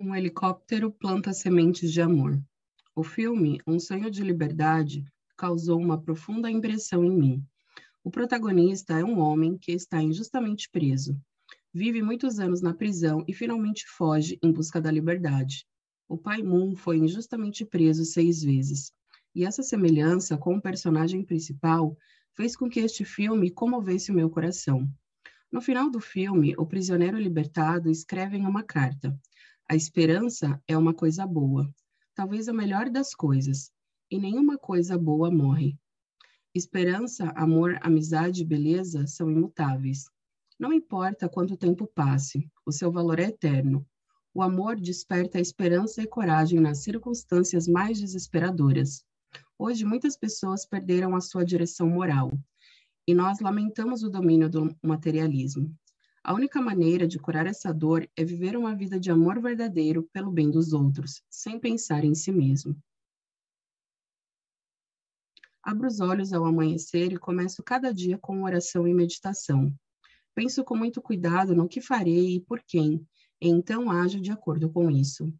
Um helicóptero planta sementes de amor. O filme Um Sonho de Liberdade causou uma profunda impressão em mim. O protagonista é um homem que está injustamente preso. Vive muitos anos na prisão e finalmente foge em busca da liberdade. O pai Moon foi injustamente preso seis vezes. E essa semelhança com o personagem principal fez com que este filme comovesse o meu coração. No final do filme, o prisioneiro libertado escreve em uma carta: a esperança é uma coisa boa, talvez a melhor das coisas, e nenhuma coisa boa morre. Esperança, amor, amizade e beleza são imutáveis. Não importa quanto tempo passe, o seu valor é eterno. O amor desperta esperança e coragem nas circunstâncias mais desesperadoras. Hoje, muitas pessoas perderam a sua direção moral, e nós lamentamos o domínio do materialismo. A única maneira de curar essa dor é viver uma vida de amor verdadeiro pelo bem dos outros, sem pensar em si mesmo. Abro os olhos ao amanhecer e começo cada dia com oração e meditação. Penso com muito cuidado no que farei e por quem, e então ajo de acordo com isso.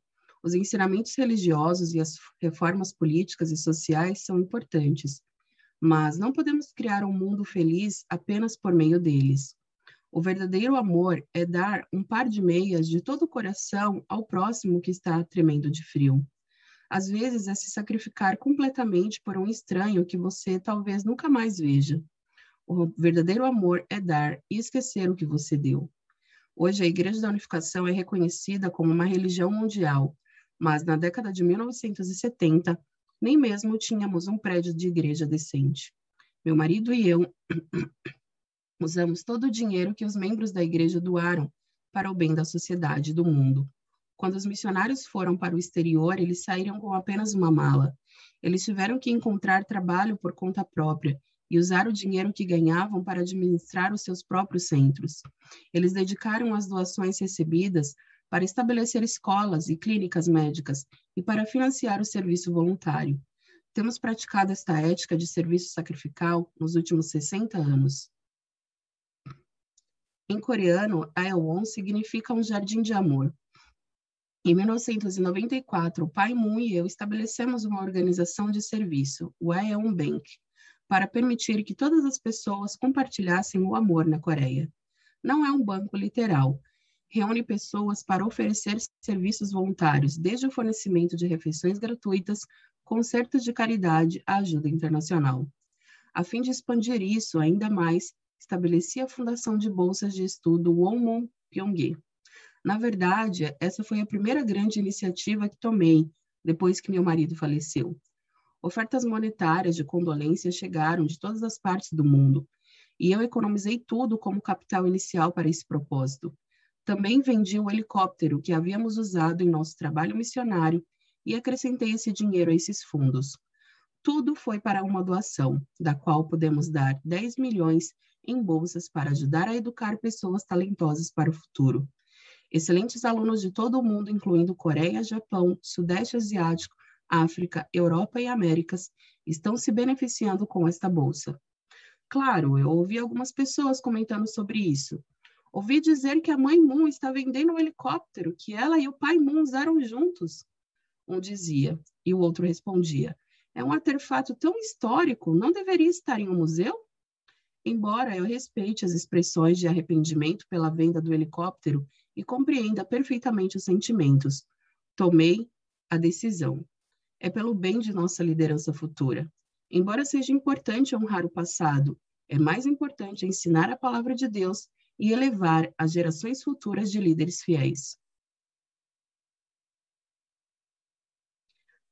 Os ensinamentos religiosos e as reformas políticas e sociais são importantes, mas não podemos criar um mundo feliz apenas por meio deles. O verdadeiro amor é dar um par de meias de todo o coração ao próximo que está tremendo de frio. Às vezes é se sacrificar completamente por um estranho que você talvez nunca mais veja. O verdadeiro amor é dar e esquecer o que você deu. Hoje, a Igreja da Unificação é reconhecida como uma religião mundial, mas na década de 1970, nem mesmo tínhamos um prédio de igreja decente. Meu marido e eu Usamos todo o dinheiro que os membros da igreja doaram para o bem da sociedade e do mundo. Quando os missionários foram para o exterior, eles saíram com apenas uma mala. Eles tiveram que encontrar trabalho por conta própria e usar o dinheiro que ganhavam para administrar os seus próprios centros. Eles dedicaram as doações recebidas para estabelecer escolas e clínicas médicas e para financiar o serviço voluntário. Temos praticado esta ética de serviço sacrificial nos últimos 60 anos. Em coreano, Aewon significa um jardim de amor. Em 1994, o pai Moon e eu estabelecemos uma organização de serviço, o Aeon Bank, para permitir que todas as pessoas compartilhassem o amor na Coreia. Não é um banco literal. Reúne pessoas para oferecer serviços voluntários, desde o fornecimento de refeições gratuitas, concertos de caridade à ajuda internacional. A fim de expandir isso ainda mais, estabeleci a fundação de bolsas de estudo Wonmon Pyonggi. Na verdade, essa foi a primeira grande iniciativa que tomei depois que meu marido faleceu. Ofertas monetárias de condolência chegaram de todas as partes do mundo, e eu economizei tudo como capital inicial para esse propósito. Também vendi o helicóptero que havíamos usado em nosso trabalho missionário e acrescentei esse dinheiro a esses fundos. Tudo foi para uma doação, da qual podemos dar 10 milhões em bolsas para ajudar a educar pessoas talentosas para o futuro. Excelentes alunos de todo o mundo, incluindo Coreia, Japão, Sudeste Asiático, África, Europa e Américas, estão se beneficiando com esta bolsa. Claro, eu ouvi algumas pessoas comentando sobre isso. Ouvi dizer que a mãe Moon está vendendo um helicóptero que ela e o pai Moon usaram juntos. Um dizia, e o outro respondia: é um artefato tão histórico, não deveria estar em um museu? Embora eu respeite as expressões de arrependimento pela venda do helicóptero e compreenda perfeitamente os sentimentos, tomei a decisão. É pelo bem de nossa liderança futura. Embora seja importante honrar o passado, é mais importante ensinar a palavra de Deus e elevar as gerações futuras de líderes fiéis.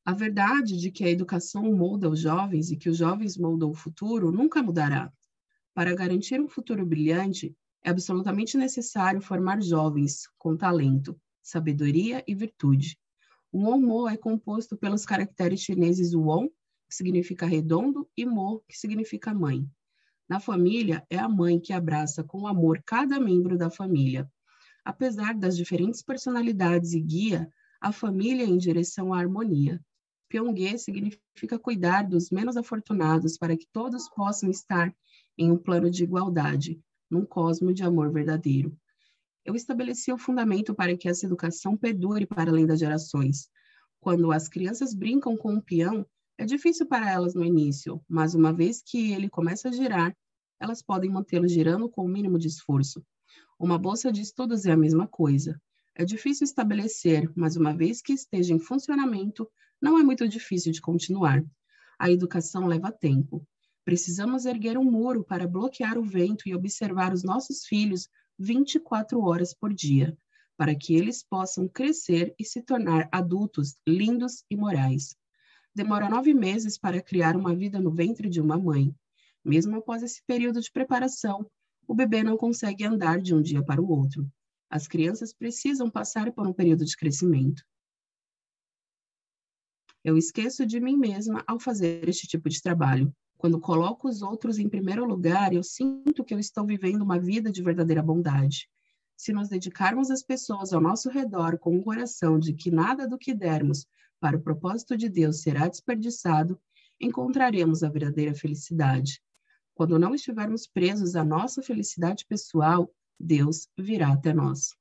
A verdade de que a educação molda os jovens e que os jovens moldam o futuro nunca mudará. Para garantir um futuro brilhante, é absolutamente necessário formar jovens com talento, sabedoria e virtude. O Wonmo é composto pelos caracteres chineses Won, que significa redondo, e Mo, que significa mãe. Na família, é a mãe que abraça com amor cada membro da família. Apesar das diferentes personalidades e guia, a família é em direção à harmonia. Pyongye significa cuidar dos menos afortunados para que todos possam estar em um plano de igualdade, num cosmo de amor verdadeiro. Eu estabeleci o fundamento para que essa educação perdure para além das gerações. Quando as crianças brincam com um peão, é difícil para elas no início, mas uma vez que ele começa a girar, elas podem mantê-lo girando com o mínimo de esforço. Uma bolsa de estudos é a mesma coisa. É difícil estabelecer, mas uma vez que esteja em funcionamento, não é muito difícil de continuar. A educação leva tempo. Precisamos erguer um muro para bloquear o vento e observar os nossos filhos 24 horas por dia, para que eles possam crescer e se tornar adultos lindos e morais. Demora nove meses para criar uma vida no ventre de uma mãe. Mesmo após esse período de preparação, o bebê não consegue andar de um dia para o outro. As crianças precisam passar por um período de crescimento. Eu esqueço de mim mesma ao fazer este tipo de trabalho. Quando coloco os outros em primeiro lugar, eu sinto que eu estou vivendo uma vida de verdadeira bondade. Se nos dedicarmos às pessoas ao nosso redor com o um coração de que nada do que dermos para o propósito de Deus será desperdiçado, encontraremos a verdadeira felicidade. Quando não estivermos presos à nossa felicidade pessoal, Deus virá até nós.